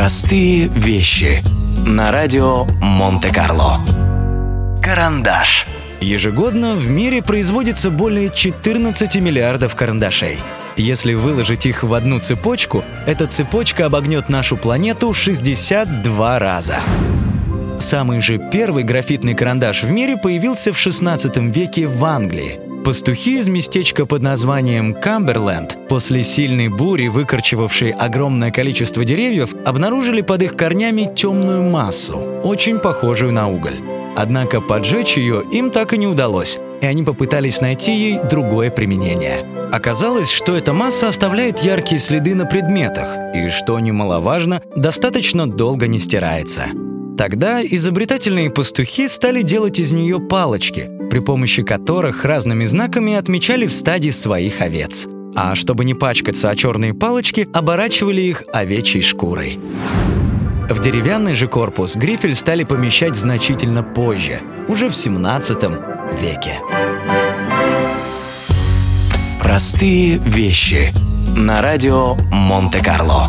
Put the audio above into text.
Простые вещи на радио Монте-Карло. Карандаш. Ежегодно в мире производится более 14 миллиардов карандашей. Если выложить их в одну цепочку, эта цепочка обогнет нашу планету 62 раза. Самый же первый графитный карандаш в мире появился в 16 веке в Англии. Пастухи из местечка под названием Камберленд после сильной бури, выкорчевавшей огромное количество деревьев, обнаружили под их корнями темную массу, очень похожую на уголь. Однако поджечь ее им так и не удалось, и они попытались найти ей другое применение. Оказалось, что эта масса оставляет яркие следы на предметах, и, что немаловажно, достаточно долго не стирается. Тогда изобретательные пастухи стали делать из нее палочки, при помощи которых разными знаками отмечали в стаде своих овец. А чтобы не пачкаться о черные палочки, оборачивали их овечьей шкурой. В деревянный же корпус грифель стали помещать значительно позже, уже в 17 веке. Простые вещи на радио Монте-Карло.